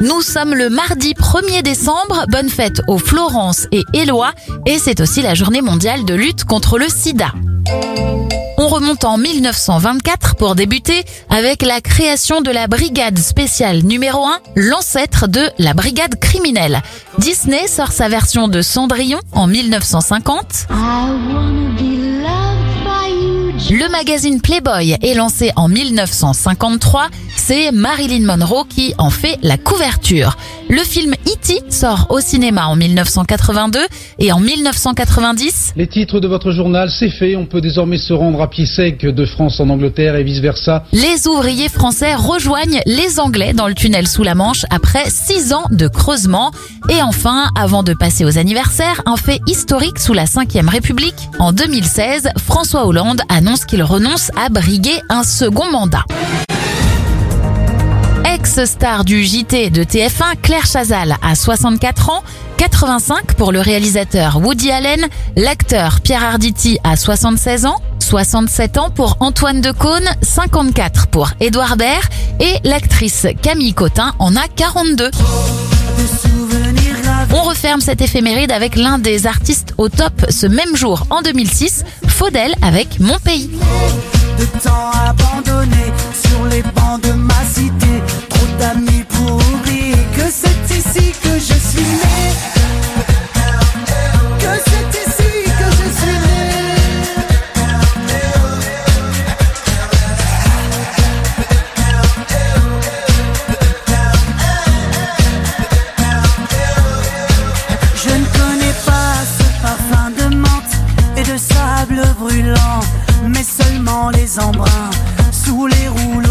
Nous sommes le mardi 1er décembre. Bonne fête aux Florence et Éloi. Et c'est aussi la journée mondiale de lutte contre le sida. On remonte en 1924 pour débuter avec la création de la brigade spéciale numéro 1, l'ancêtre de la brigade criminelle. Disney sort sa version de Cendrillon en 1950. Le magazine Playboy est lancé en 1953. C'est Marilyn Monroe qui en fait la couverture. Le film E.T. sort au cinéma en 1982 et en 1990. Les titres de votre journal, c'est fait. On peut désormais se rendre à pied sec de France en Angleterre et vice versa. Les ouvriers français rejoignent les Anglais dans le tunnel sous la Manche après six ans de creusement. Et enfin, avant de passer aux anniversaires, un fait historique sous la 5ème République. En 2016, François Hollande annonce qu'il renonce à briguer un second mandat. Ex-star du JT de TF1, Claire Chazal a 64 ans, 85 pour le réalisateur Woody Allen, l'acteur Pierre Arditi a 76 ans, 67 ans pour Antoine Decaune, 54 pour Édouard Baird et l'actrice Camille Cotin en a 42. On referme cette éphéméride avec l'un des artistes au top ce même jour en 2006, Faudel avec Mon Pays. mais seulement les embruns sous les rouleaux.